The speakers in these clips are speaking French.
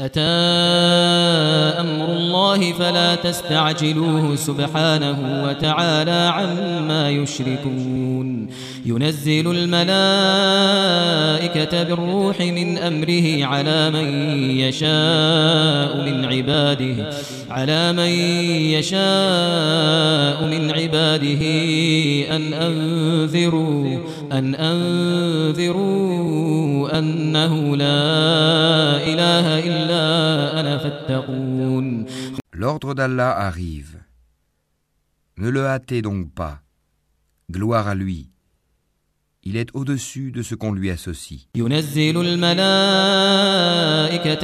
أتى أمر الله فلا تستعجلوه سبحانه وتعالى عما يشركون. ينزل الملائكة بالروح من أمره على من يشاء من عباده على من يشاء من عباده أن أنذروا أن أنذروا أنه لا إله إلا أنا فاتقون L'ordre d'Allah arrive. Ne le hâtez donc pas. Gloire à lui. Il est au-dessus de ce qu'on lui associe. ينزل الملائكة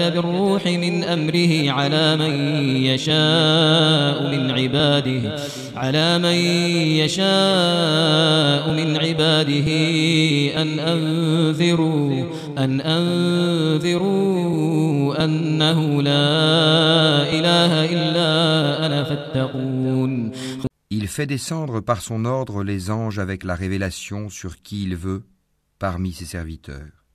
بالروح من أمره على من يشاء من عباده على من يشاء من عباده أن أنذروا أن أنذروا أنه لا إله إلا أنا فاتقون Fait descendre par son ordre les anges avec la révélation sur qui il veut parmi ses serviteurs.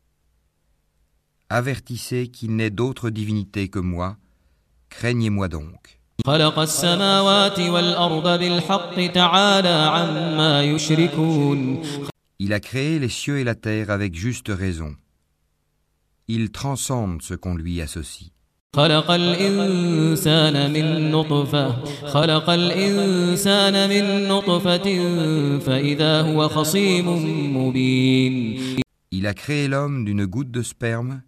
Avertissez qu'il n'est d'autre divinité que moi, craignez-moi donc. Il a créé les cieux et la terre avec juste raison. Il transcende ce qu'on lui associe. خلق الإنسان من نطفة خلق الإنسان من نطفة فإذا هو خصيم مبين Il a créé l'homme d'une goutte de sperme,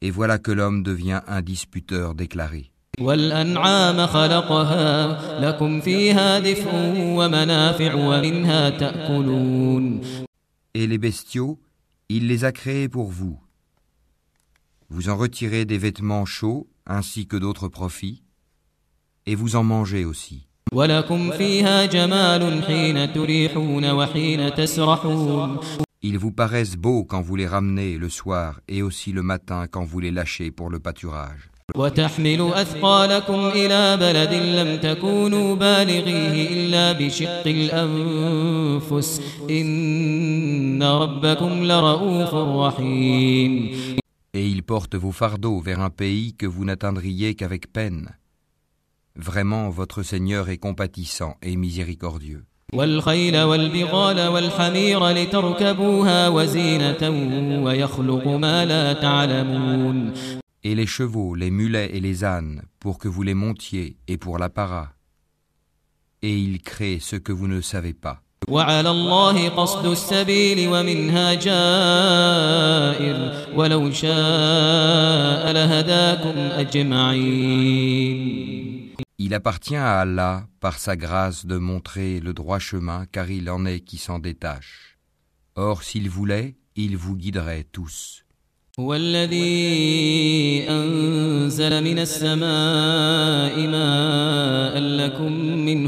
et voilà que l'homme devient un disputeur déclaré. والأنعام خلقها لكم فيها دفء ومنافع ومنها تأكلون Et les bestiaux, il les a créés pour vous. Vous en retirez des vêtements chauds ainsi que d'autres profits, et vous en mangez aussi. Ils vous paraissent beaux quand vous les ramenez le soir et aussi le matin quand vous les lâchez pour le pâturage et ils portent vos fardeaux vers un pays que vous n'atteindriez qu'avec peine. Vraiment, votre Seigneur est compatissant et miséricordieux. Et les chevaux, les mulets et les ânes, pour que vous les montiez et pour l'apparat. Et il crée ce que vous ne savez pas. وعلى الله قصد السبيل ومنها جائر ولو شاء لهداكم أجمعين Il appartient à Allah, par sa grâce, de montrer le droit chemin, car il en est qui s'en détache. Or, s'il voulait, il vous guiderait tous. هو الذي أنزل من السماء ماء لكم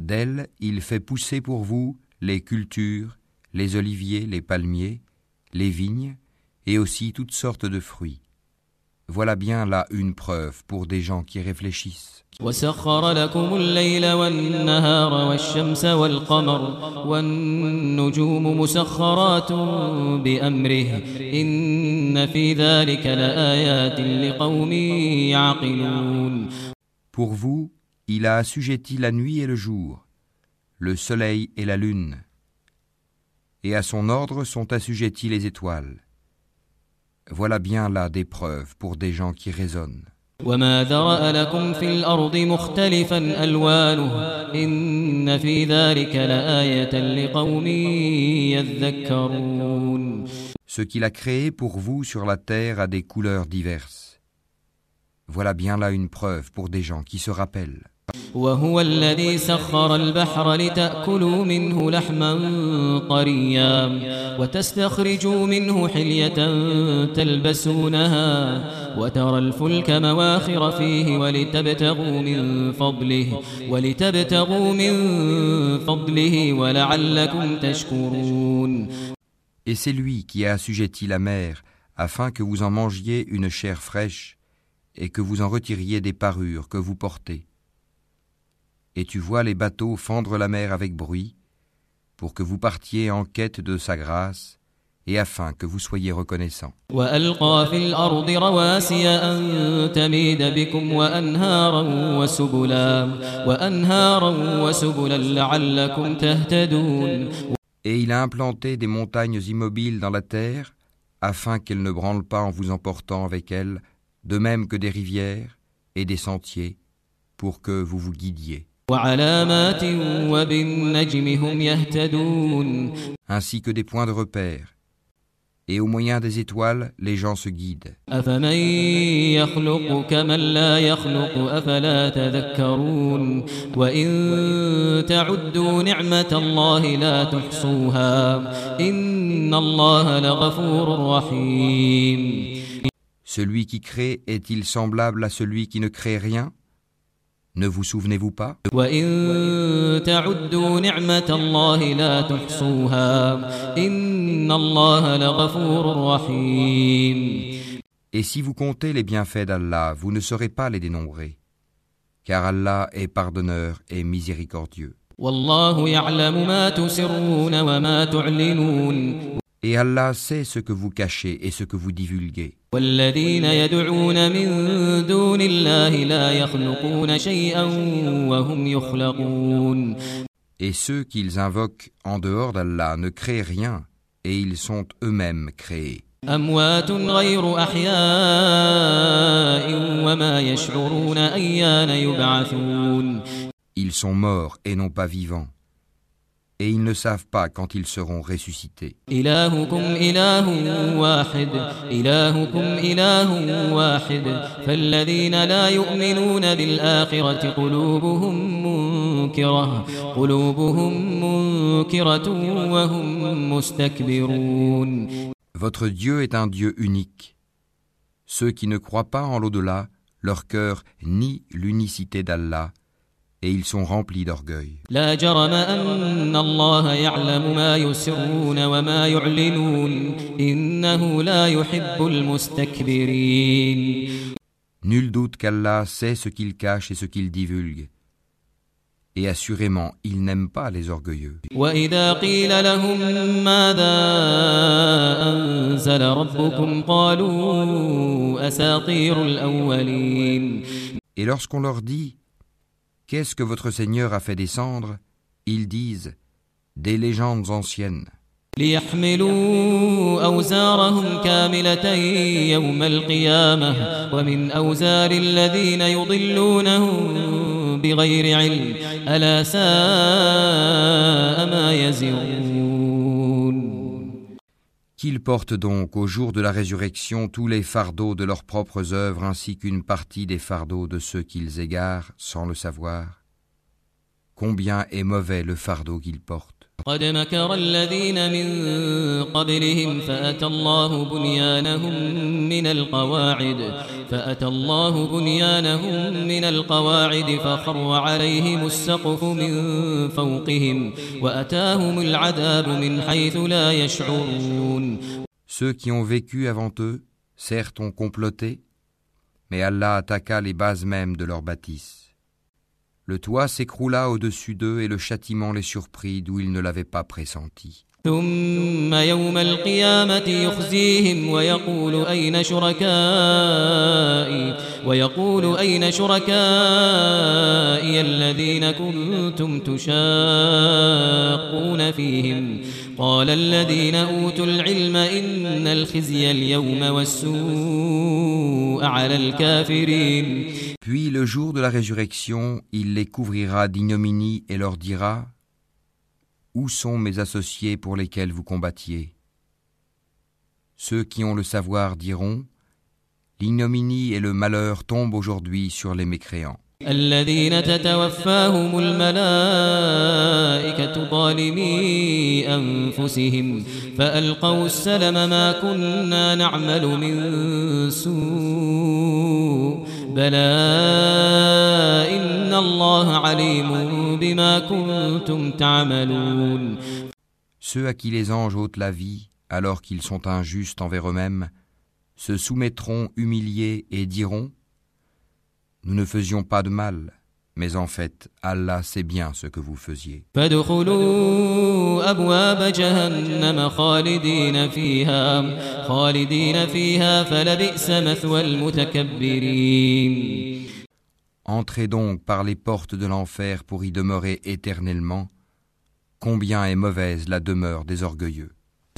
D'elle, il fait pousser pour vous les cultures, les oliviers, les palmiers, les vignes, et aussi toutes sortes de fruits. Voilà bien là une preuve pour des gens qui réfléchissent. وسخر لكم الليل والنهار والشمس والقمر والنجوم مسخرات بأمره إن في ذلك لآيات لقوم يعقلون Pour vous, il a assujetti la nuit et le jour, le soleil et la lune, et à son ordre sont assujettis les étoiles. Voilà bien là des preuves pour des gens qui raisonnent. وما ذرأ لكم في الأرض مختلفا ألوانه إن في ذلك لآية لقوم يذكرون Ce qu'il a créé pour vous sur la terre a des couleurs diverses. Voilà bien là une preuve pour des gens qui se rappellent. وهو الذي سخر البحر لتأكلوا منه لحما طريا وتستخرجوا منه حلية تلبسونها وترى الفلك مواخر فيه ولتبتغوا من فضله ولتبتغوا من فضله ولعلكم تشكرون Et c'est lui qui a assujetti la mer afin que vous en mangiez une chair fraîche et que vous en retiriez des parures que vous portez. et tu vois les bateaux fendre la mer avec bruit, pour que vous partiez en quête de sa grâce et afin que vous soyez reconnaissants. Et il a implanté des montagnes immobiles dans la terre, afin qu'elles ne branlent pas en vous emportant avec elles, de même que des rivières et des sentiers, pour que vous vous guidiez ainsi que des points de repère. Et au moyen des étoiles, les gens se guident. Celui qui crée est-il semblable à celui qui ne crée rien? Ne vous souvenez-vous pas وإن تعدوا نعمة الله لا تحصوها إن الله لغفور رحيم Et si vous comptez les bienfaits d'Allah, vous ne saurez pas les dénombrer, car Allah est pardonneur et miséricordieux. والله يعلم ما تسرون وما تعلنون Et Allah sait ce que vous cachez et ce que vous divulguez. والذين يدعون من دون الله لا يخلقون شيئا وهم يخلقون Et ceux qu'ils invoquent en dehors d'Allah ne créent rien, et ils sont eux-mêmes créés. أموات غير أحياء وما يشعرون أيان يبعثون Ils sont morts et non pas vivants, et ils ne savent pas quand ils seront ressuscités. Votre Dieu est un Dieu unique. Ceux qui ne croient pas en l'au-delà, leur cœur nie l'unicité d'Allah et ils sont remplis d'orgueil. لا جرم أن الله يعلم ما يسرون وما يعلنون إنه لا يحب المستكبرين Nul doute qu'Allah sait ce qu'il cache et ce qu'il divulgue. Et assurément, il n'aime pas les orgueilleux. وإذا قيل لهم ماذا أنزل ربكم قالوا أساطير الأولين Et lorsqu'on leur dit Qu'est-ce que votre Seigneur a fait descendre Ils disent Des légendes anciennes, ليحملوا أوزارهم كاملة يوم القيامة ومن أوزار الذين يضلونهم بغير علم ألا ساء ما يزرون qu'ils portent donc au jour de la résurrection tous les fardeaux de leurs propres œuvres ainsi qu'une partie des fardeaux de ceux qu'ils égarent sans le savoir. Combien est mauvais le fardeau qu'ils portent. قد مكر الذين من قبلهم فأتى الله بنيانهم من القواعد فأتى الله بنيانهم من القواعد فخر عليهم السقف من فوقهم وأتاهم العذاب من حيث لا يشعرون Ceux qui ont vécu avant eux, certes ont comploté, mais Allah attaqua les bases mêmes de leur bâtisse. Le toit s'écroula au-dessus d'eux et le châtiment les surprit d'où ils ne l'avaient pas pressenti. ثم يوم القيامة يخزيهم ويقول أين شركائي؟ ويقول أين شركائي الذين كنتم تشاقون فيهم؟ قال الذين أوتوا العلم إن الخزي اليوم والسوء على الكافرين. Puis le jour de la résurrection, il les couvrira d'ignominie et leur dira Où sont mes associés pour lesquels vous combattiez Ceux qui ont le savoir diront L'ignominie et le malheur tombent aujourd'hui sur les mécréants. الذين تتوفاهم الملائكة ظالمي أنفسهم فألقوا السلم ما كنا نعمل من سوء بلى إن الله عليم بما كنتم تعملون Ceux à qui les anges ôtent la vie, alors qu'ils sont injustes envers eux-mêmes, se soumettront humiliés et diront Nous ne faisions pas de mal, mais en fait, Allah sait bien ce que vous faisiez. فادخلوا أبواب جهنم خالدين فيها خالدين فيها فلبئس مثوى المتكبرين Entrez donc par les portes de l'enfer pour y demeurer éternellement. Combien est mauvaise la demeure des orgueilleux.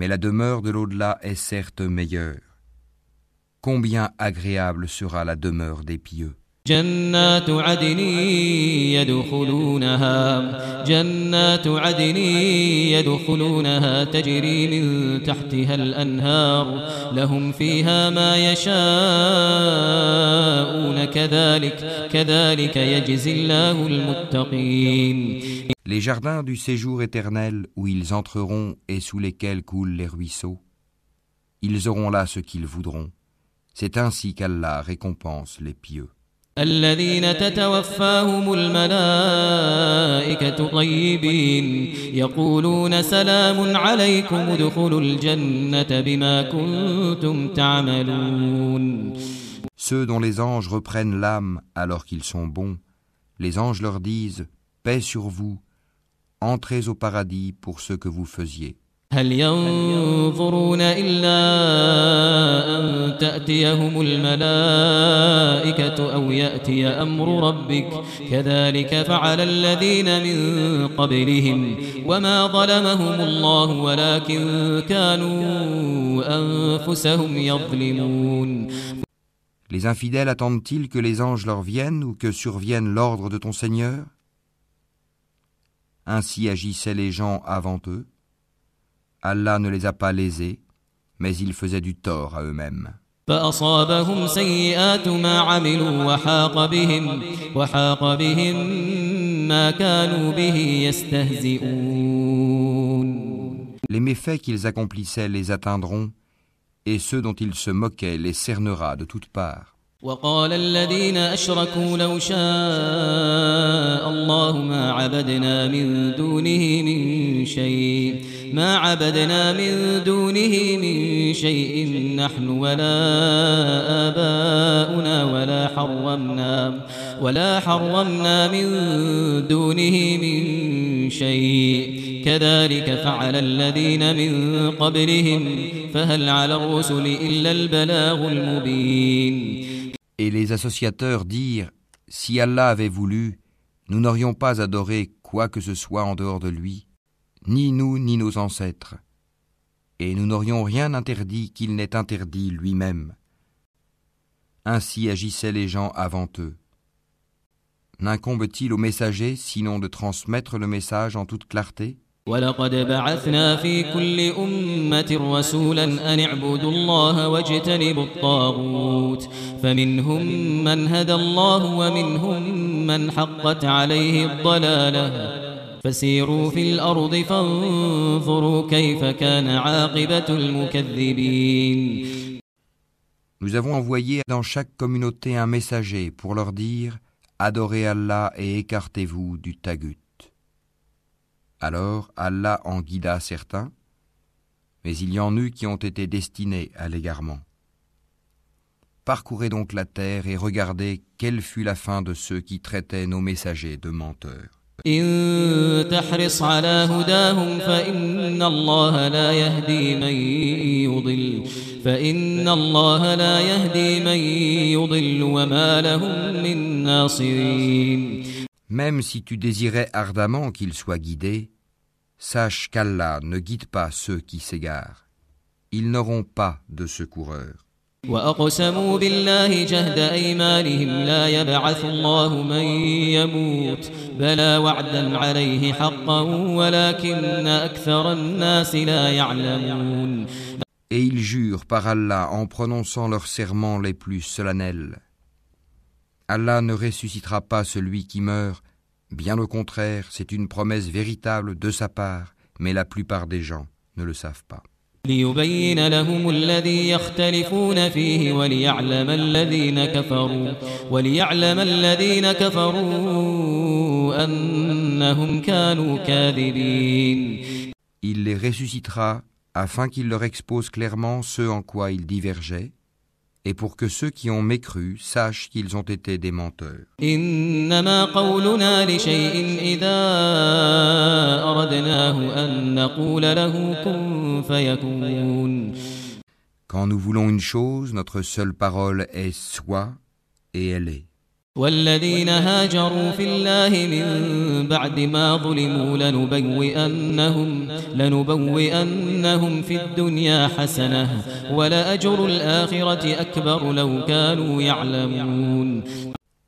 mais la demeure de l'au-delà est certes meilleure. Combien agréable sera la demeure des pieux. جنات عدن يدخلونها جنات عدن يدخلونها تجري من تحتها الأنهار لهم فيها ما يشاءون كذلك كذلك يجزي الله المتقين Les jardins du séjour éternel où ils entreront et sous lesquels coulent les ruisseaux, ils auront là ce qu'ils voudront. C'est ainsi qu'Allah récompense les pieux. الذين تتوفاهم الملائكة طيبين يقولون سلام عليكم ادخلوا الجنة بما كنتم تعملون Ceux dont les anges reprennent l'âme alors qu'ils sont bons, les anges leur disent Paix sur vous, entrez au paradis pour ce que vous faisiez. هل ينظرون إلا أن تأتيهم الملائكة أو يأتي أمر ربك كذلك فعل الذين من قبلهم وما ظلمهم الله ولكن كانوا أنفسهم يظلمون Les infidèles attendent-ils que les anges leur viennent ou que survienne l'ordre de ton Seigneur Ainsi agissaient les gens avant eux. Allah ne les a pas lésés, mais ils faisaient du tort à eux-mêmes. فأصابهم سيئات ما عملوا وحاق بهم وحاق بهم ما كانوا به يستهزئون Les méfaits qu'ils accomplissaient les atteindront, et ceux dont ils se moquaient les cernera de toutes parts. وقال الذين أشركوا لو شاء الله ما عبدنا من دونه من شيء ما عبدنا من دونه من شيء. نحن ولا آباؤنا ولا حرمنا ولا حرمنا من دونه من شيء. كذلك فعل الذين من قبلهم فهل على الرسل إلا البلاغ المبين. Et les associateurs dirent Si Allah avait voulu, nous n'aurions pas adoré quoi que ce soit en dehors de lui, ni nous ni nos ancêtres, et nous n'aurions rien interdit qu'il n'ait interdit lui-même. Ainsi agissaient les gens avant eux. N'incombe-t-il au messager sinon de transmettre le message en toute clarté ولقد بعثنا في كل أمة رسولا أن اعبدوا الله واجتنبوا الطاغوت فمنهم من هدى الله ومنهم من حقت عليه الضلالة Nous avons envoyé dans chaque communauté un messager pour leur dire Adorez Allah et écartez-vous du tagut. Alors Allah en guida certains, mais il y en eut qui ont été destinés à l'égarement. Parcourez donc la terre et regardez quelle fut la fin de ceux qui traitaient nos messagers de menteurs. إن تحرص على هداهم فإن الله لا يهدي من يضل فإن الله لا يهدي من يضل وما لهم من ناصرين Même si tu désirais ardemment qu'ils soient guidés, sache qu'Allah ne guide pas ceux qui s'égarent. Ils n'auront pas de secoureur. وأقسموا بالله جهد أيمانهم لا يبعث الله من يموت بلى وعدا عليه حقا ولكن أكثر الناس لا يعلمون Et ils jurent par Allah en prononçant leurs serments les plus solennels. Allah ne ressuscitera pas celui qui meurt, bien au contraire, c'est une promesse véritable de sa part, mais la plupart des gens ne le savent pas. ليبين لهم الذي يختلفون فيه وليعلم الذين كفروا وليعلم الذين كفروا أنهم كانوا كاذبين Il les ressuscitera afin qu'il leur expose clairement ce en quoi ils divergeaient et pour que ceux qui ont mécru sachent qu'ils ont été des menteurs. Quand nous voulons une chose, notre seule parole est soit et elle est. والذين هاجروا في الله من بعد ما ظلموا لنبوئنهم لنبوئنهم في الدنيا حسنة ولأجر الآخرة أكبر لو كانوا يعلمون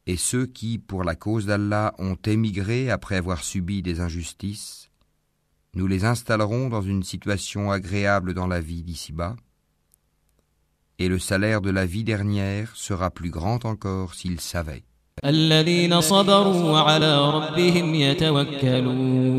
Et ceux qui, pour la cause d'Allah, ont émigré après avoir subi des injustices, nous les installerons dans une situation agréable dans la vie d'ici-bas, et le salaire de la vie dernière sera plus grand encore s'ils savaient. الذين صبروا وعلى ربهم يتوكلون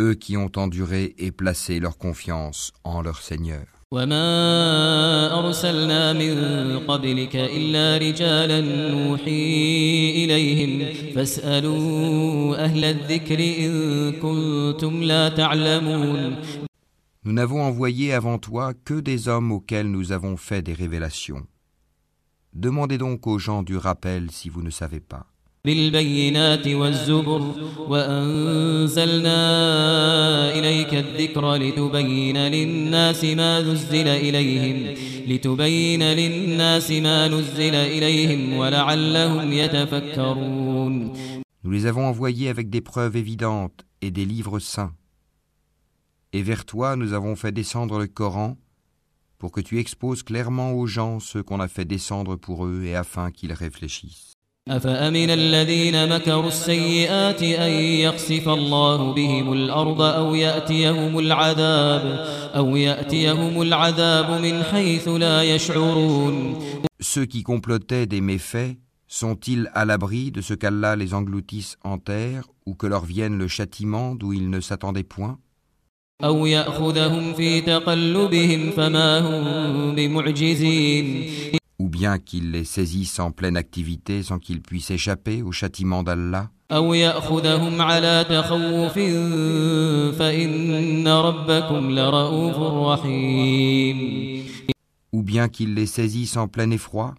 Eux qui ont enduré et placé leur confiance en leur Seigneur. وما أرسلنا من قبلك إلا رجالا نوحي إليهم فاسألوا أهل الذكر إن كنتم لا تعلمون Nous n'avons envoyé avant toi que des hommes auxquels nous avons fait des révélations. Demandez donc aux gens du rappel si vous ne savez pas. بالبينات والزبر وأنزلنا إليك الذكر لتبين للناس ما نزل إليهم لتبين للناس ما نزل إليهم ولعلهم يتفكرون Nous les avons envoyés avec des preuves évidentes et des livres saints. Et vers toi nous avons fait descendre le Coran pour que tu exposes clairement aux gens ce qu'on a fait descendre pour eux et afin qu'ils réfléchissent. أفأمن الذين مكروا السيئات أن يخسف الله بهم الأرض أو يأتيهم العذاب أو يأتيهم العذاب من حيث لا يشعرون Ceux qui complotaient des méfaits sont-ils à l'abri de ce qu'Allah les engloutisse en terre ou que leur vienne le châtiment d'où ils ne s'attendaient point أو يأخذهم في تقلبهم فما هم بمعجزين Ou bien qu'ils les saisissent en pleine activité sans qu'ils puissent échapper au châtiment d'Allah أو يأخذهم على تخوف فإن ربكم لرؤوف رحيم Ou bien qu'ils les saisissent en plein effroi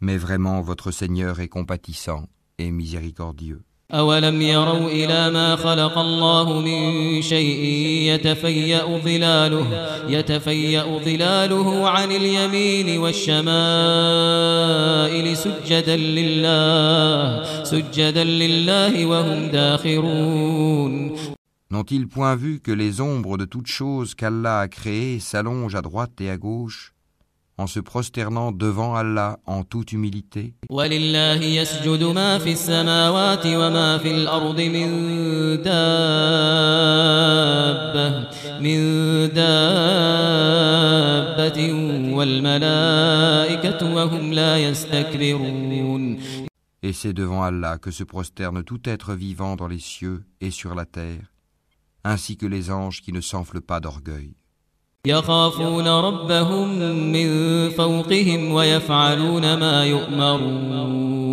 Mais vraiment votre Seigneur est compatissant et miséricordieux. أولم يروا إلى ما خلق الله من شيء يتفيأ ظلاله يتفيأ ظلاله عن اليمين والشمائل سجدا لله سجدا لله وهم داخرون. N'ont-ils point vu que les ombres de toutes choses qu'Allah a créées s'allongent à droite et à gauche en se prosternant devant Allah en toute humilité. Et c'est devant Allah que se prosterne tout être vivant dans les cieux et sur la terre, ainsi que les anges qui ne s'enflent pas d'orgueil. يخافون ربهم من فوقهم ويفعلون ما يؤمرون.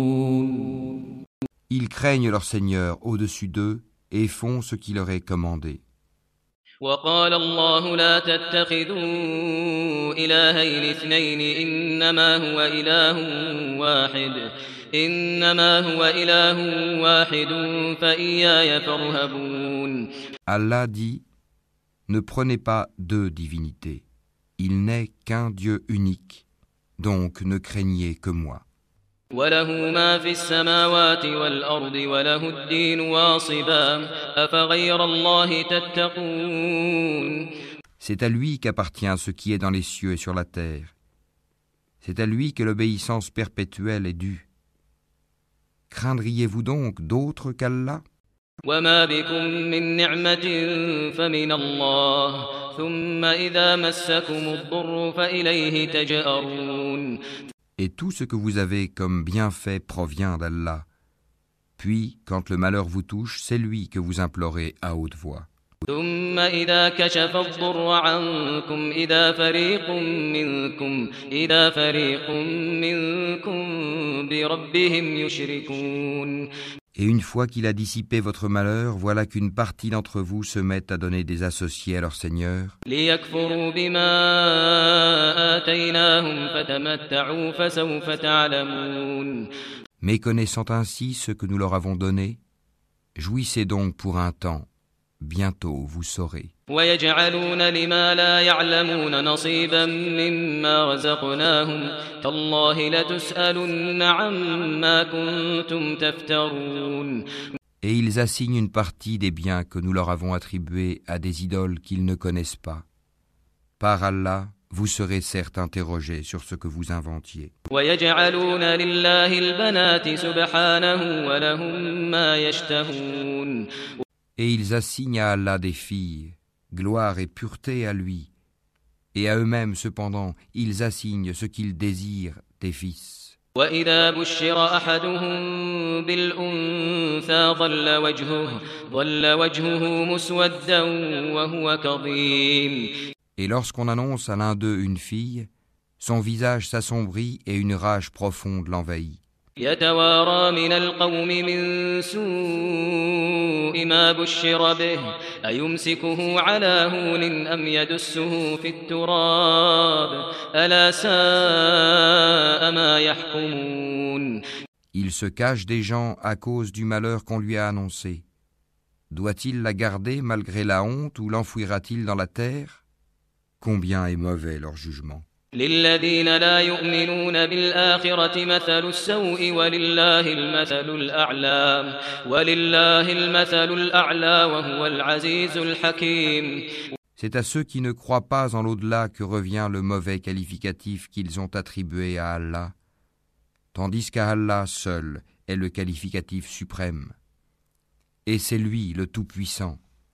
Ils craignent leur Seigneur au-dessus d'eux et font ce qui leur est commandé. وقال الله لا تتخذوا إلهين اثنين إنما هو إله واحد. إنما هو إله واحد فإياي فارهبون. Allah dit ne prenez pas deux divinités. Il n'est qu'un Dieu unique, donc ne craignez que moi. C'est à lui qu'appartient ce qui est dans les cieux et sur la terre. C'est à lui que l'obéissance perpétuelle est due. Craindriez-vous donc d'autre qu'Allah? وما بكم من نعمة فمن الله ثم إذا مسكم الضر فإليه تجأرون Et tout ce que vous avez comme bienfait provient d'Allah. Puis, quand le malheur vous touche, c'est lui que vous implorez à haute voix. ثم إذا كشف الضر عنكم إذا فريق منكم إذا فريق منكم بربهم يشركون Et une fois qu'il a dissipé votre malheur, voilà qu'une partie d'entre vous se met à donner des associés à leur Seigneur. Méconnaissant ainsi ce que nous leur avons donné, jouissez donc pour un temps bientôt vous saurez. Et ils assignent une partie des biens que nous leur avons attribués à des idoles qu'ils ne connaissent pas. Par Allah, vous serez certes interrogés sur ce que vous inventiez ويجعلون لله البنات سبحانه ولهم ما يشتهون Et ils assignent à Allah des filles, gloire et pureté à lui. Et à eux-mêmes, cependant, ils assignent ce qu'ils désirent des fils. وإذا بشر أحدهم بالأنثى ظل وجهه ظل وجهه مسودا وهو كظيم Et lorsqu'on annonce à l'un d'eux une fille, son visage s'assombrit et une rage profonde l'envahit. يتوارى من القوم من سوء ما بشر به أيمسكه على هون أم يدسه في التراب ألا ساء ما يحكمون Il se cache des gens à cause du malheur qu'on lui a annoncé. Doit-il la garder malgré la honte ou l'enfouira-t-il dans la terre Combien est mauvais leur jugement. للذين لا يؤمنون بالآخرة مثل السوء ولله المثل الأعلى ولله المثل الأعلى وهو العزيز الحكيم C'est à ceux qui ne croient pas en l'au-delà que revient le mauvais qualificatif qu'ils ont attribué à Allah, tandis qu'à Allah seul est le qualificatif suprême. Et c'est lui le Tout-Puissant,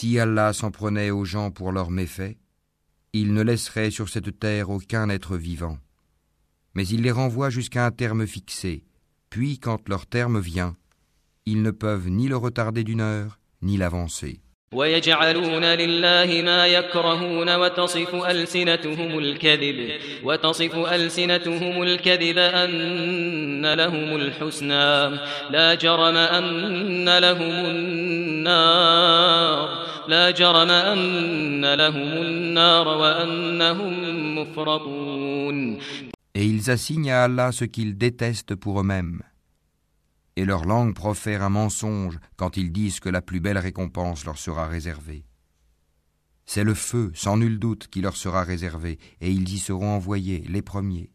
Si Allah s'en prenait aux gens pour leurs méfaits, il ne laisserait sur cette terre aucun être vivant. Mais il les renvoie jusqu'à un terme fixé, puis quand leur terme vient, ils ne peuvent ni le retarder d'une heure, ni l'avancer. ويجعلون لله ما يكرهون وتصف ألسنتهم الكذب وتصف ألسنتهم الكذب أن لهم الحسنى لا جرم أن لهم النار لا جرم أن لهم النار وأنهم مفرطون Et ils assignent à Allah ce qu'ils détestent pour eux-mêmes. et leur langue profère un mensonge quand ils disent que la plus belle récompense leur sera réservée. C'est le feu, sans nul doute, qui leur sera réservé, et ils y seront envoyés, les premiers.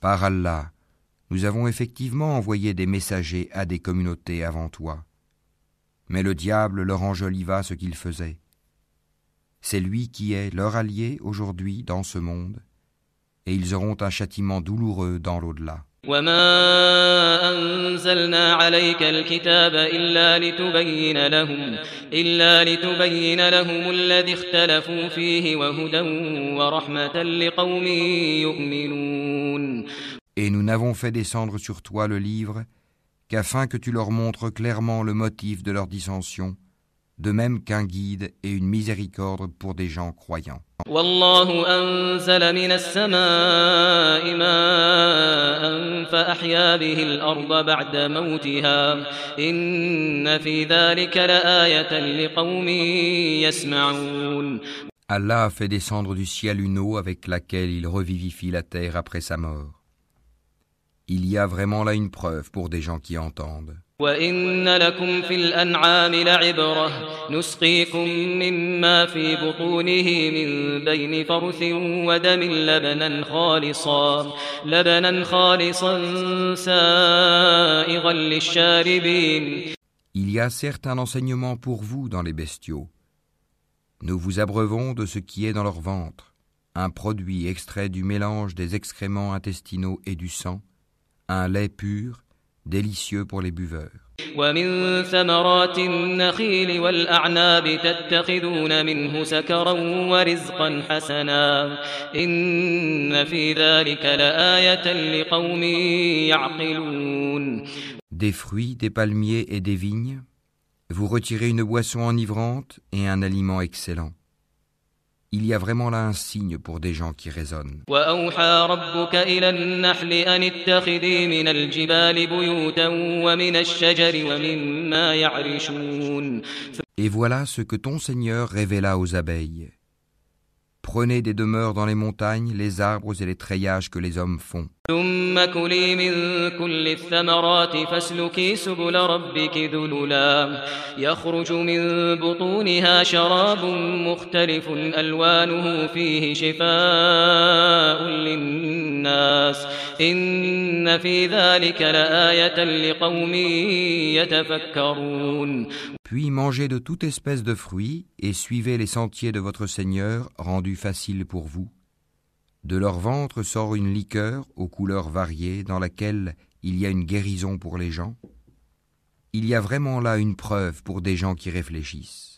Par Allah, nous avons effectivement envoyé des messagers à des communautés avant toi. Mais le diable leur enjoliva ce qu'ils faisaient. C'est lui qui est leur allié aujourd'hui dans ce monde, et ils auront un châtiment douloureux dans l'au-delà. وما أنزلنا عليك الكتاب إلا لتبين لهم إلا لتبين لهم الذي اختلفوا فيه وهدى ورحمة لقوم يؤمنون Et nous n'avons fait descendre sur toi le livre qu'afin que tu leur montres clairement le motif de leur dissension, de même qu'un guide et une miséricorde pour des gens croyants. والله أنزل من السماء ماء فأحيا به الأرض بعد موتها إن في ذلك لآية لقوم يسمعون Allah a fait descendre du ciel une eau avec laquelle il revivifie la terre après sa mort. Il y a vraiment là une preuve pour des gens qui entendent. وإن لكم في الأنعام لعبرة نسقيكم مما في بطونه من بين فرث ودم لبنا خالصا لبنا خالصا سائغا للشاربين Il y a certes un enseignement pour vous dans les bestiaux. Nous vous abreuvons de ce qui est dans leur ventre, un produit extrait du mélange des excréments intestinaux et du sang, un lait pur, délicieux pour les buveurs. Des fruits, des palmiers et des vignes, vous retirez une boisson enivrante et un aliment excellent. Il y a vraiment là un signe pour des gens qui raisonnent. Et voilà ce que ton Seigneur révéla aux abeilles. Prenez des demeures dans les montagnes, les arbres et les treillages que les hommes font. ثم كلي من كل الثمرات فاسلكي سبل ربك ذللا. يخرج من بطونها شراب مختلف ألوانه فيه شفاء للناس. إن في ذلك لآية لقوم يتفكرون. Puis mangez de toute espèce de fruits et suivez les sentiers de votre Seigneur rendus faciles pour vous. De leur ventre sort une liqueur aux couleurs variées dans laquelle il y a une guérison pour les gens. Il y a vraiment là une preuve pour des gens qui réfléchissent.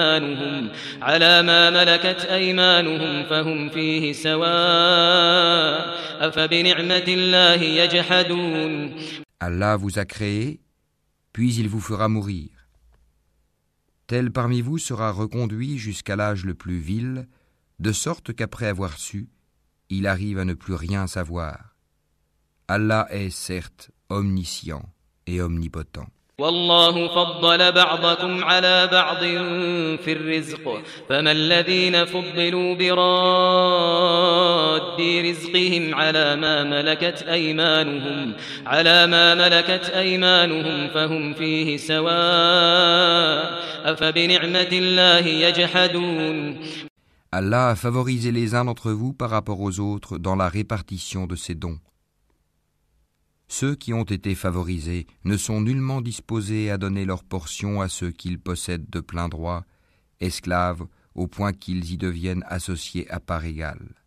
على ما ملكت أيمانهم فهم فيه سواء أفبنعمة الله يجحدون Allah vous a créé, puis il vous fera mourir. Tel parmi vous sera reconduit jusqu'à l'âge le plus vil, de sorte qu'après avoir su, il arrive à ne plus rien savoir. Allah est certes omniscient et omnipotent. والله فضل بعضكم على بعض في الرزق. فما الذين فضلوا براد رزقهم على ما ملكت أيمانهم على ما ملكت أيمانهم فهم فيه سواء. أفبنعمة الله يجحدون. Allah a favorisé les uns d'entre vous par rapport aux autres dans la répartition de ses dons. Ceux qui ont été favorisés ne sont nullement disposés à donner leur portion à ceux qu'ils possèdent de plein droit, esclaves, au point qu'ils y deviennent associés à part égale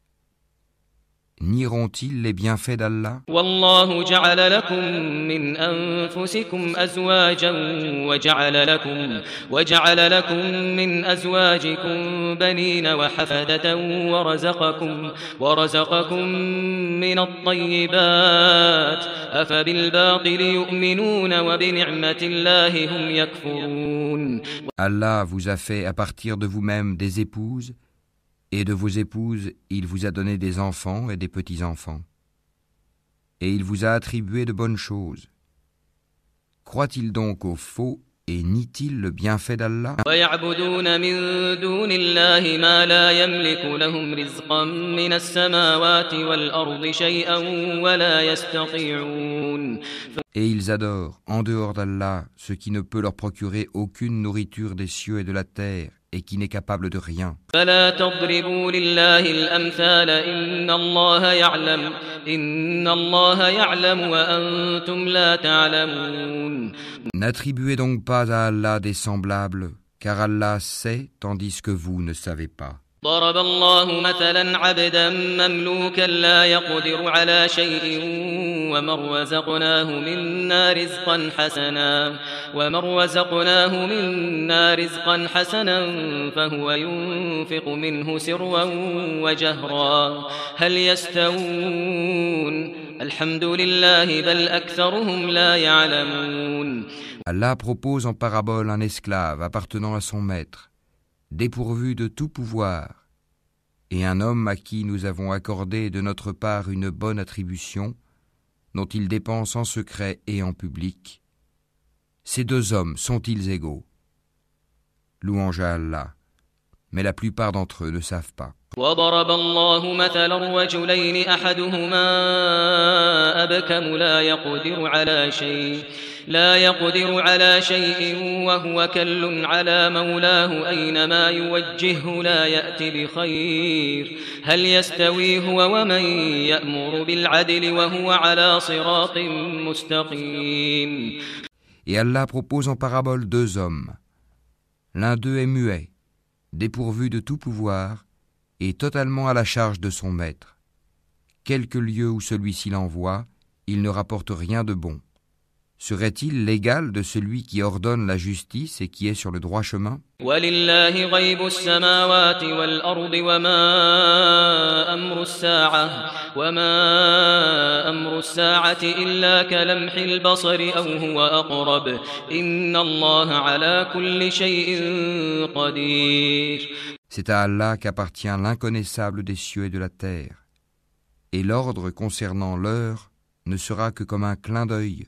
nieront-ils les bienfaits d'Allah? Allah vous a fait à partir de vous-même des épouses et de vos épouses, il vous a donné des enfants et des petits-enfants. Et il vous a attribué de bonnes choses. Croit-il donc au faux et nie-t-il le bienfait d'Allah? Et ils adorent, en dehors d'Allah, ce qui ne peut leur procurer aucune nourriture des cieux et de la terre, et qui n'est capable de rien. N'attribuez donc pas à Allah des semblables, car Allah sait tandis que vous ne savez pas. ضرب الله مثلا عبدا مملوكا لا يقدر على شيء ومن رزقناه منا رزقا حسنا ومن رزقناه منا رزقا حسنا فهو ينفق منه سرا وجهرا. هل يستوون؟ الحمد لله بل أكثرهم لا يعلمون. Allah propose en parabole un esclave appartenant à son maître, dépourvu de tout pouvoir, et un homme à qui nous avons accordé de notre part une bonne attribution, dont il dépense en secret et en public. Ces deux hommes sont-ils égaux? Louange à Allah, mais la plupart d'entre eux ne savent pas. وضرب الله مثلا رجلين احدهما ابكم لا يقدر على شيء لا يقدر على شيء وهو كل على مولاه اينما يوجهه لا يات بخير هل يستوي هو ومن يأمر بالعدل وهو على صراط مستقيم Et Allah propose en parabole deux hommes. L'un d'eux est muet, dépourvu de tout pouvoir, et totalement à la charge de son maître. Quelque lieu où celui-ci l'envoie, il ne rapporte rien de bon Serait-il l'égal de celui qui ordonne la justice et qui est sur le droit chemin ولله غيب السماوات والأرض وما أمر الساعة وما أمر الساعة إلا كلمح البصر أو هو أقرب إن الله على كل شيء قدير C'est à Allah qu'appartient l'inconnaissable des cieux et de la terre. Et l'ordre concernant l'heure ne sera que comme un clin d'œil,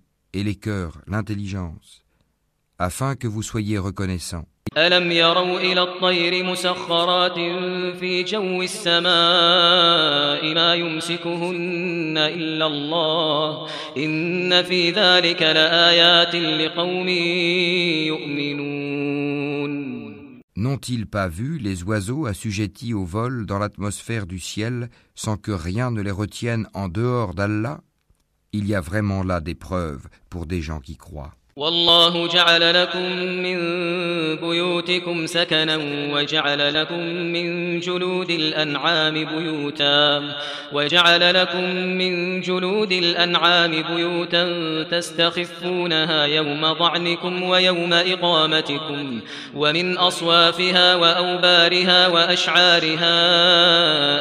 et les cœurs, l'intelligence, afin que vous soyez reconnaissants. ألم يروا إلى الطير مسخرات في جو السماء ما يمسكهن إلا الله إن في ذلك لآيات لقوم يؤمنون N'ont-ils pas vu les oiseaux assujettis au vol dans l'atmosphère du ciel sans que rien ne les retienne en dehors d'Allah Il y a vraiment là des preuves pour des gens qui croient. والله جعل لكم من بيوتكم سكنا وجعل لكم من جلود الأنعام بيوتا وجعل لكم من جلود الأنعام بيوتا تستخفونها يوم ضعنكم ويوم إقامتكم ومن أصوافها وأوبارها وأشعارها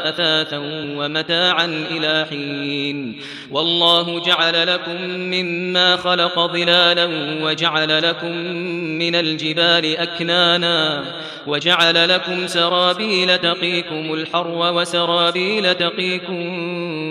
أثاثا ومتاعا إلى حين والله جعل لكم مما خلق ظلالا وجعل لكم من الجبال أكنانا وجعل لكم سرابيل تقيكم الحر وسرابيل تقيكم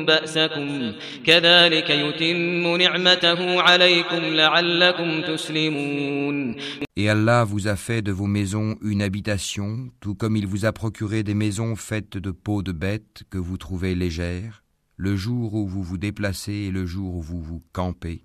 بأسكم كذلك يتم نعمته عليكم لعلكم تسلمون Et Allah vous a fait de vos maisons une habitation, tout comme il vous a procuré des maisons faites de peaux de bêtes que vous trouvez légères, le jour où vous vous déplacez et le jour où vous vous campez.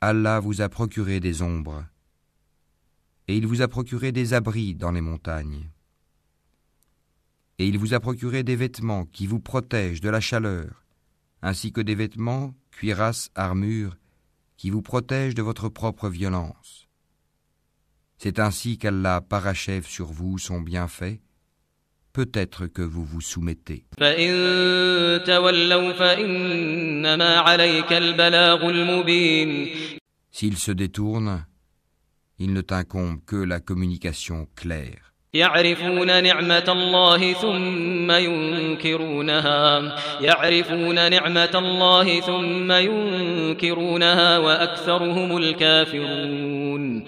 Allah vous a procuré des ombres. Et il vous a procuré des abris dans les montagnes. Et il vous a procuré des vêtements qui vous protègent de la chaleur, ainsi que des vêtements, cuirasses, armures, qui vous protègent de votre propre violence. C'est ainsi qu'Allah parachève sur vous son bienfait, peut-être que vous vous soumettez. فإن تولوا فإنما عليك البلاغ المبين S'ils se détournent, il ne t'incombe que la communication claire. يعرفون نعمة الله ثم ينكرونها يعرفون نعمة الله ثم ينكرونها وأكثرهم الكافرون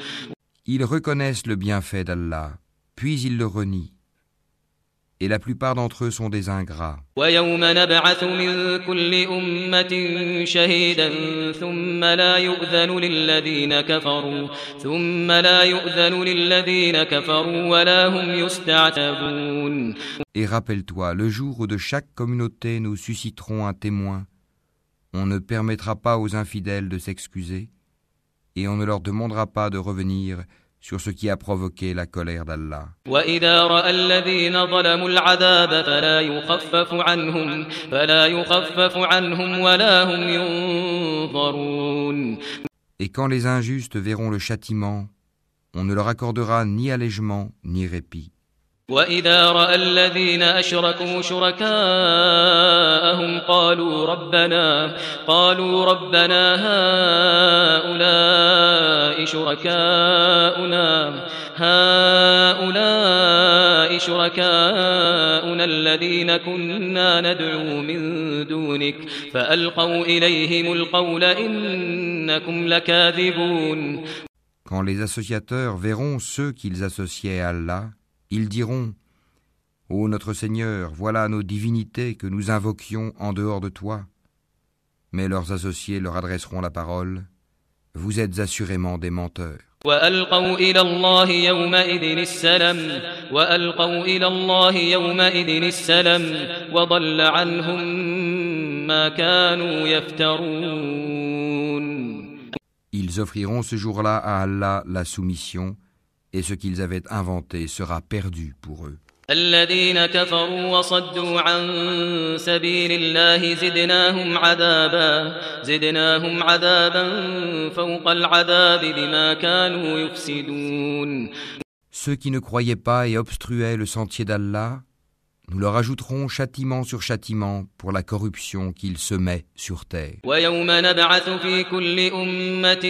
Ils reconnaissent le bienfait d'Allah, puis ils le renient. et la plupart d'entre eux sont des ingrats. Et rappelle-toi, le jour où de chaque communauté nous susciterons un témoin, on ne permettra pas aux infidèles de s'excuser, et on ne leur demandera pas de revenir sur ce qui a provoqué la colère d'Allah. Et quand les injustes verront le châtiment, on ne leur accordera ni allègement ni répit. وإذا رأى الذين أشركوا شركاءهم قالوا ربنا قالوا ربنا هؤلاء شركاؤنا هؤلاء شركاؤنا الذين كنا ندعو من دونك فألقوا إليهم القول إنكم لكاذبون. Quand les associateurs verront ceux qu'ils associaient à Allah, ils diront Ô notre Seigneur, voilà nos divinités que nous invoquions en dehors de toi. Mais leurs associés leur adresseront la parole Vous êtes assurément des menteurs. وألقوا إلى الله يومئذ السلم وألقوا إلى الله يومئذ السلم وضل عنهم ما كانوا يفترون Ils offriront ce jour-là à Allah la soumission, et ce qu'ils avaient inventé sera perdu pour eux. Ceux qui ne croyaient pas et obstruaient le sentier d'Allah, nous leur ajouterons châtiment sur châtiment pour la corruption qu'ils semaient sur terre. ويوم نبعث في كل أمة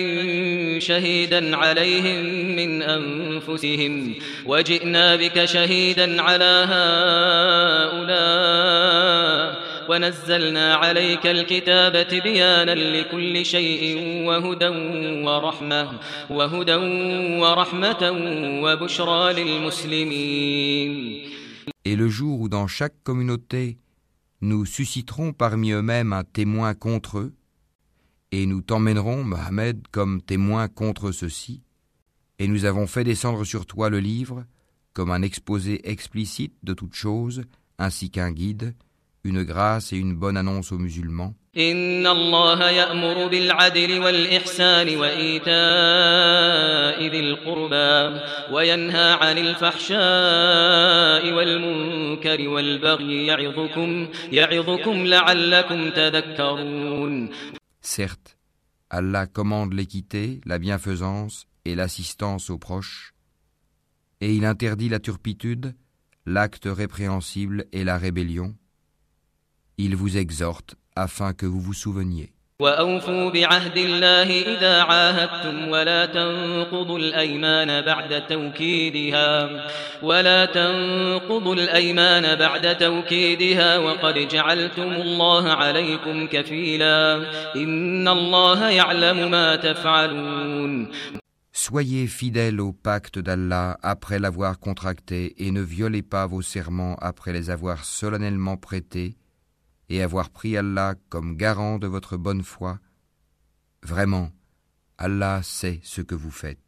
شهيدا عليهم من أنفسهم وجئنا بك شهيدا على هؤلاء ونزلنا عليك الكتاب تبيانا لكل شيء وهدى ورحمة وهدى ورحمة وبشرى للمسلمين Et le jour où dans chaque communauté nous susciterons parmi eux-mêmes un témoin contre eux, et nous t'emmènerons, Mohammed, comme témoin contre ceux-ci, et nous avons fait descendre sur toi le livre, comme un exposé explicite de toutes choses, ainsi qu'un guide, une grâce et une bonne annonce aux musulmans. إن الله يأمر بالعدل والإحسان وإيتاء ذي القربى وينهى عن الفحشاء والمنكر والبغي يعظكم يعظكم لعلكم تذكرون Certes, Allah commande l'équité, la bienfaisance et l'assistance aux proches, et il interdit la turpitude, l'acte répréhensible et la rébellion. Il vous exhorte afin que vous vous souveniez. وأوفوا بعهد الله إذا عاهدتم ولا تنقضوا الأيمان بعد توكيدها ولا تنقضوا الأيمان بعد توكيدها وقد جعلتم الله عليكم كفيلا إن الله يعلم ما تفعلون Soyez fidèles au pacte d'Allah après l'avoir contracté et ne violez pas vos serments après les avoir solennellement prêtés et avoir pris Allah comme garant de votre bonne foi. Vraiment, Allah sait ce que vous faites.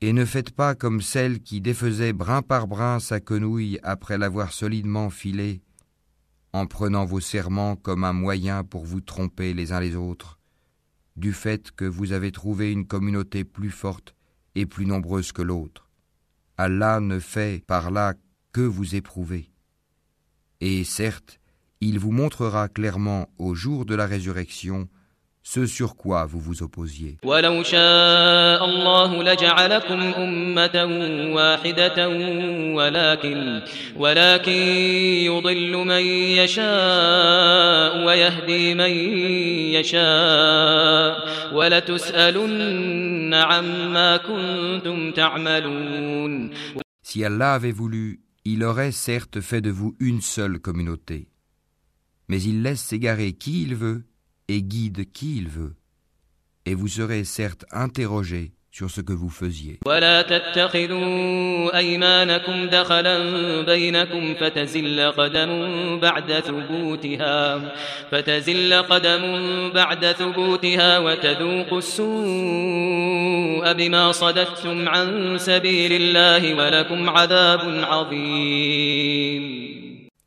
Et ne faites pas comme celle qui défaisait brin par brin sa quenouille après l'avoir solidement filée. en prenant vos serments comme un moyen pour vous tromper les uns les autres, du fait que vous avez trouvé une communauté plus forte et plus nombreuse que l'autre. Allah ne fait par là que vous éprouver. Et certes, il vous montrera clairement au jour de la résurrection ce sur quoi vous vous opposiez. Si Allah avait voulu, il aurait certes fait de vous une seule communauté. Mais il laisse s'égarer qui il veut et guide qui il veut. Et vous serez certes interrogé sur ce que vous faisiez.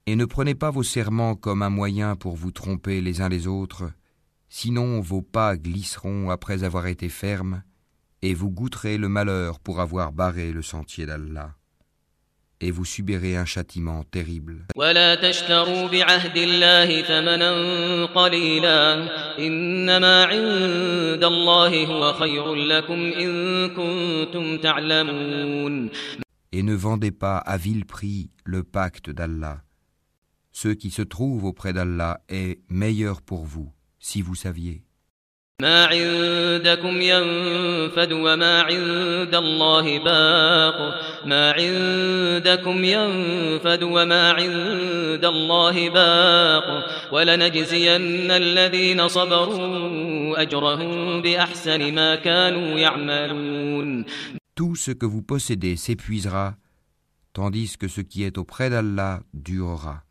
Et ne prenez pas vos serments comme un moyen pour vous tromper les uns les autres Sinon vos pas glisseront après avoir été fermes, et vous goûterez le malheur pour avoir barré le sentier d'Allah. Et vous subirez un châtiment terrible. Et ne vendez pas à vil prix le pacte d'Allah. Ce qui se trouve auprès d'Allah est meilleur pour vous si vous saviez. Tout ce que vous possédez s'épuisera, tandis que ce qui est auprès d'Allah durera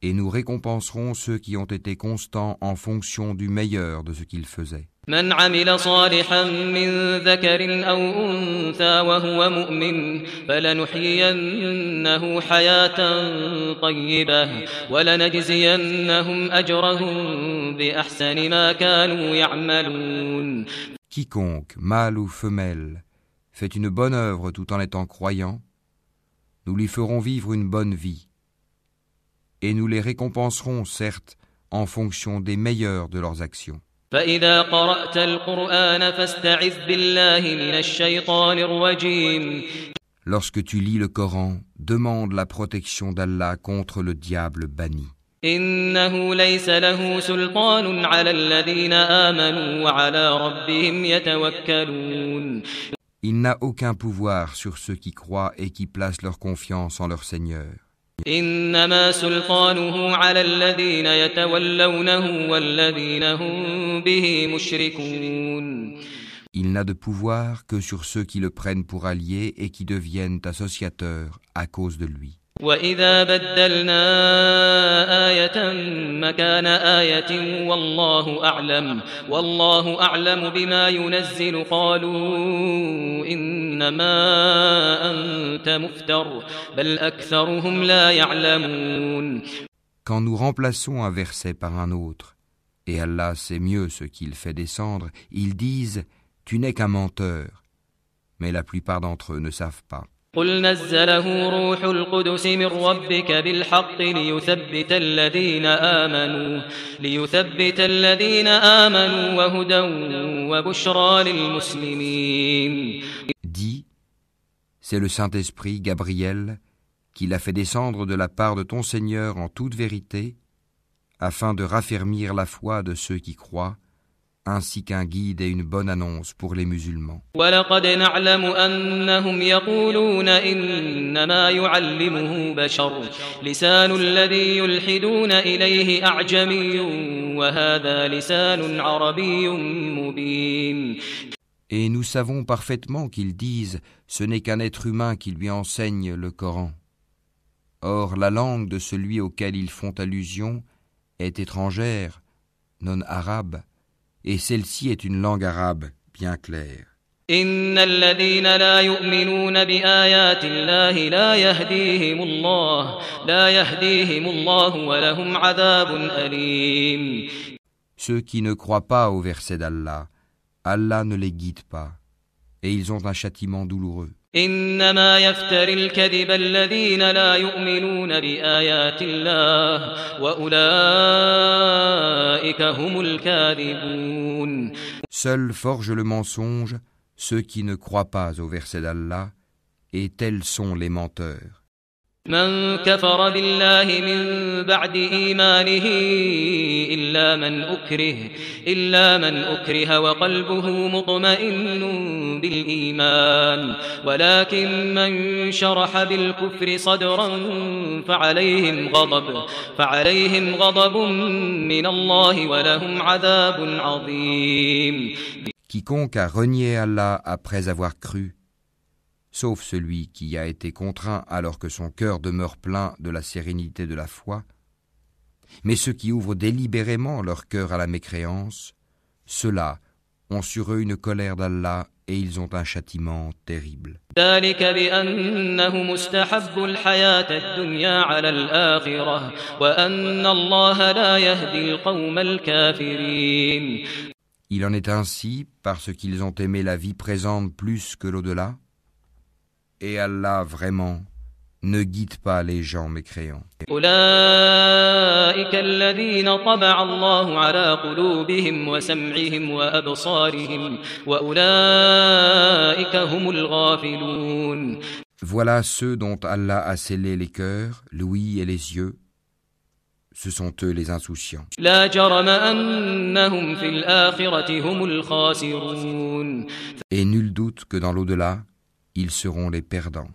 et nous récompenserons ceux qui ont été constants en fonction du meilleur de ce qu'ils faisaient. Quiconque, mâle ou femelle, fait une bonne œuvre tout en étant croyant, nous lui ferons vivre une bonne vie et nous les récompenserons certes en fonction des meilleurs de leurs actions. Lorsque tu lis le Coran, demande la protection d'Allah contre le diable banni. Il n'a aucun pouvoir sur ceux qui croient et qui placent leur confiance en leur Seigneur. Il n'a de pouvoir que sur ceux qui le prennent pour allié et qui deviennent associateurs à cause de lui. وإذا بدلنا آية مكان آية والله أعلم والله أعلم بما ينزل قالوا إنما أنت مفتر بل أكثرهم لا يعلمون Quand nous remplaçons un verset par un autre, et Allah sait mieux ce qu'il fait descendre, ils disent Tu n'es qu'un menteur. Mais la plupart d'entre eux ne savent pas. قل نزله روح القدس من ربك بالحق ليثبت الذين آمنوا ليثبت الذين آمنوا وهدى وبشرى للمسلمين Dis, c'est le Saint-Esprit, Gabriel, qui l'a fait descendre de la part de ton Seigneur en toute vérité, afin de raffermir la foi de ceux qui croient, ainsi qu'un guide et une bonne annonce pour les musulmans. Et nous savons parfaitement qu'ils disent Ce n'est qu'un être humain qui lui enseigne le Coran. Or la langue de celui auquel ils font allusion est étrangère, non arabe, et celle-ci est une langue arabe bien claire. Ceux qui ne croient pas au verset d'Allah, Allah ne les guide pas, et ils ont un châtiment douloureux. إنما يفتر الكذب الذين لا يؤمنون بآيات الله وأولئك هم الكاذبون Seuls forgent le mensonge ceux qui ne croient pas au verset d'Allah, et tels sont les menteurs. من كفر بالله من بعد إيمانه إلا من أكره إلا من أكره وقلبه مطمئن بالإيمان. ولكن من شرح بالكفر صدرا فعليهم غضب فعليهم غضب من الله ولهم عذاب عظيم. Quiconque a renié Allah après avoir cru, sauf celui qui a été contraint alors que son cœur demeure plein de la sérénité de la foi, mais ceux qui ouvrent délibérément leur cœur à la mécréance, ceux-là ont sur eux une colère d'Allah et ils ont un châtiment terrible. Il en est ainsi parce qu'ils ont aimé la vie présente plus que l'au-delà, et Allah vraiment ne guide pas les gens mécréants. Voilà ceux dont Allah a scellé les cœurs, l'ouïe et les yeux. Ce sont eux les insouciants. Et nul doute que dans l'au-delà, ils seront les perdants.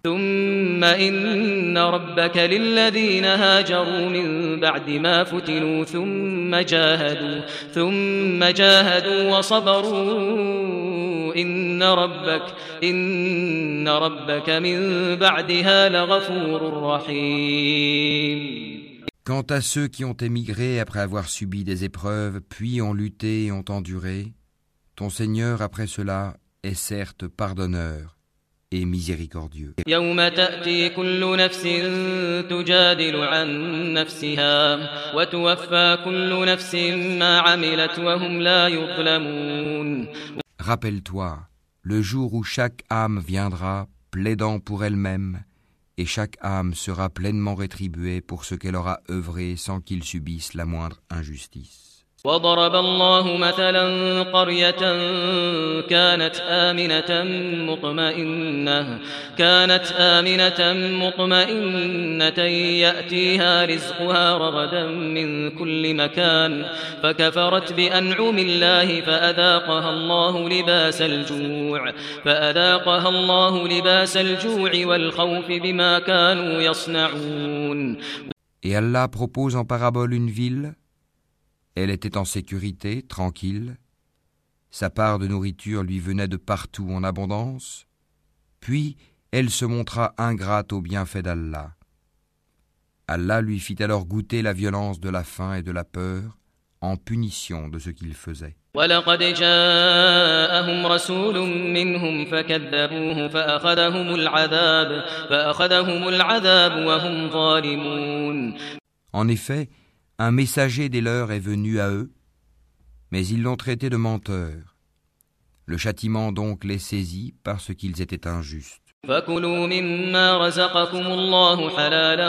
Quant à ceux qui ont émigré après avoir subi des épreuves, puis ont lutté et ont enduré, ton Seigneur après cela est certes pardonneur et miséricordieux. يوم تأتي كل نفس تجادل عن نفسها وتوفى كل نفس ما عملت وهم لا يظلمون Rappelle-toi, le jour où chaque âme viendra plaidant pour elle-même, et chaque âme sera pleinement rétribuée pour ce qu'elle aura œuvré sans qu'il subisse la moindre injustice. وضرب الله مثلا قرية كانت آمنة مطمئنة كانت آمنة مطمئنة يأتيها رزقها رغدا من كل مكان فكفرت بأنعم الله فأذاقها الله لباس الجوع فأذاقها الله لباس الجوع والخوف بما كانوا يصنعون Et Allah propose en parabole une ville. Elle était en sécurité, tranquille. Sa part de nourriture lui venait de partout en abondance. Puis elle se montra ingrate au bienfait d'Allah. Allah lui fit alors goûter la violence de la faim et de la peur en punition de ce qu'il faisait. En effet, un messager des leurs est venu à eux, mais ils l'ont traité de menteur. Le châtiment donc les saisit parce qu'ils étaient injustes. فكلوا مما رزقكم الله حلالا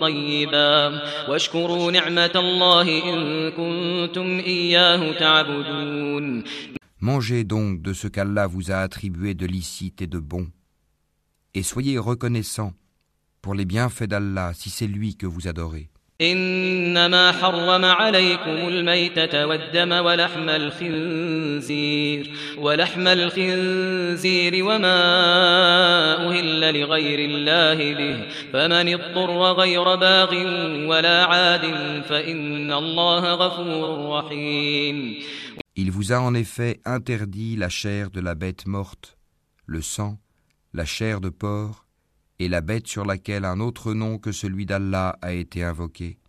طيبا واشكروا نعمة الله إن كنتم إياه تعبدون Mangez donc de ce qu'Allah vous a attribué de licite et de bon, et soyez reconnaissants pour les bienfaits d'Allah si c'est lui que vous adorez. إنما حرم عليكم الميتة والدم ولحم الخنزير ولحم الخنزير وما أهل لغير الله به فمن اضطر غير باغ ولا عاد فإن الله غفور رحيم. Il vous a en effet interdit la chair de la bête morte, le sang, la chair de porc, et la bête sur laquelle un autre nom que celui d'Allah a été invoqué.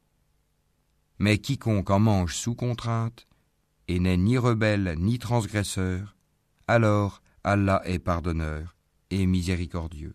Mais quiconque en mange sous contrainte, et n'est ni rebelle ni transgresseur, alors Allah est pardonneur et miséricordieux.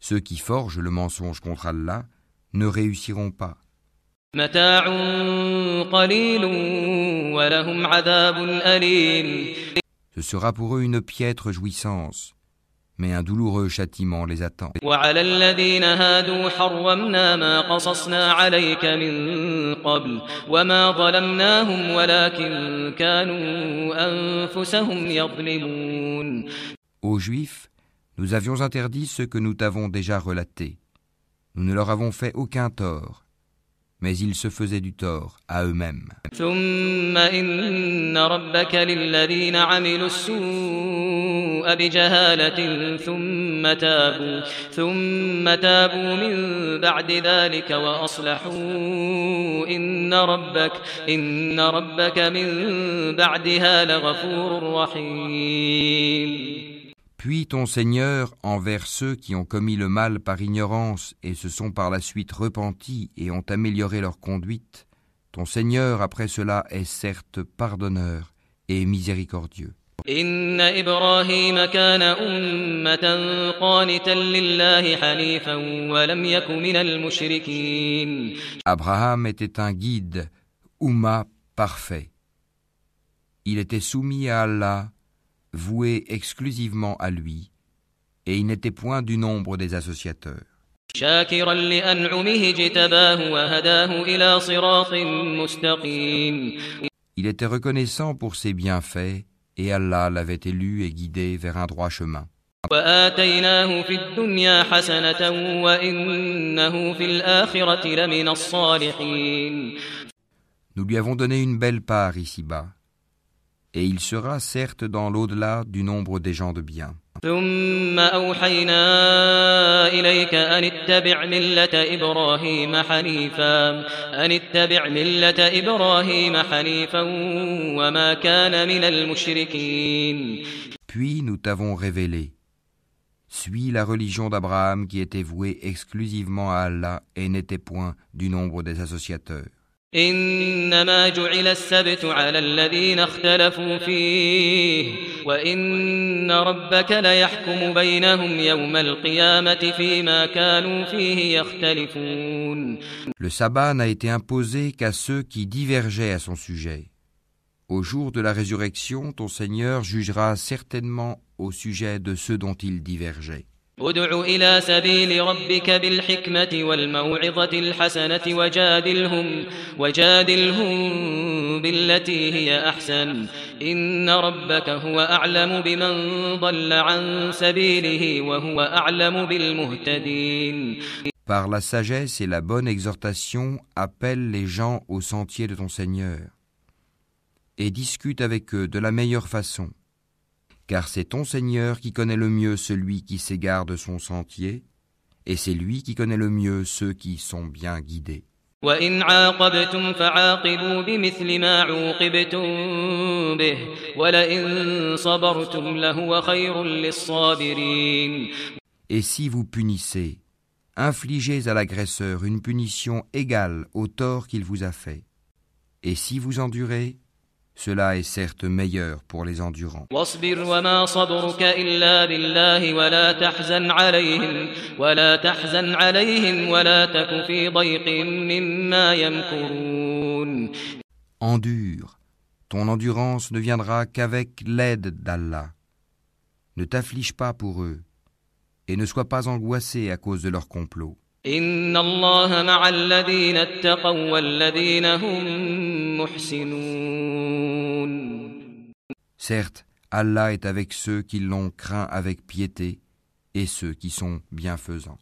Ceux qui forgent le mensonge contre Allah ne réussiront pas. Ce sera pour eux une piètre jouissance, mais un douloureux châtiment les attend. Aux Juifs, nous avions interdit ce que nous t'avons déjà relaté. Nous ne leur avons fait aucun tort, mais ils se faisaient du tort à eux-mêmes. ثم إن ربك للذين عملوا السوء بجهالة ثم تابوا ثم تابوا من بعد ذلك وأصلحوا إن ربك إن ربك من بعدها لغفور رحيم Puis ton Seigneur, envers ceux qui ont commis le mal par ignorance et se sont par la suite repentis et ont amélioré leur conduite, ton Seigneur après cela est certes pardonneur et miséricordieux. Abraham était un guide, Uma parfait. Il était soumis à Allah voué exclusivement à lui, et il n'était point du nombre des associateurs. Il était reconnaissant pour ses bienfaits, et Allah l'avait élu et guidé vers un droit chemin. Nous lui avons donné une belle part ici-bas, et il sera certes dans l'au-delà du nombre des gens de bien. ثم أوحينا إليك أن اتبع ملة إبراهيم حنيفا أن اتبع ملة إبراهيم حنيفا وما كان من المشركين Puis nous t'avons révélé. Suis la religion d'Abraham qui était vouée exclusivement à Allah et n'était point du nombre des associateurs. إنما جعل السبت على الذين اختلفوا فيه وإن ربك ليحكم بينهم يوم القيامة فيما كانوا فيه يختلفون Le sabbat n'a été imposé qu'à ceux qui divergeaient à son sujet. Au jour de la résurrection, ton Seigneur jugera certainement au sujet de ceux dont ils divergeaient. ادع إلى سبيل ربك بالحكمة والموعظة الحسنة وجادلهم وجادلهم بالتي هي أحسن إن ربك هو أعلم بمن ضل عن سبيله وهو أعلم بالمهتدين Par la sagesse et la bonne exhortation, appelle les gens au sentier de ton Seigneur et discute avec eux de la meilleure façon. Car c'est ton Seigneur qui connaît le mieux celui qui s'égare de son sentier, et c'est lui qui connaît le mieux ceux qui sont bien guidés. وإن عاقبتم فعاقبوا بمثل ما عوقبتم به ولئن صبرتم لهو خير للصابرين Et si vous punissez, infligez à l'agresseur une punition égale au tort qu'il vous a fait. Et si vous endurez, cela est certes meilleur pour les endurants. واصبر وما صبرك إلا بالله ولا تحزن عليهم ولا تحزن عليهم ولا تك في ضيق مما يمكرون Endure. Ton endurance ne viendra qu'avec l'aide d'Allah. Ne t'afflige pas pour eux, et ne sois pas angoissé à cause de leur complot. إن الله مع الذين اتقوا والذين هم محسنون Certes, Allah est avec ceux qui l'ont craint avec piété et ceux qui sont bienfaisants.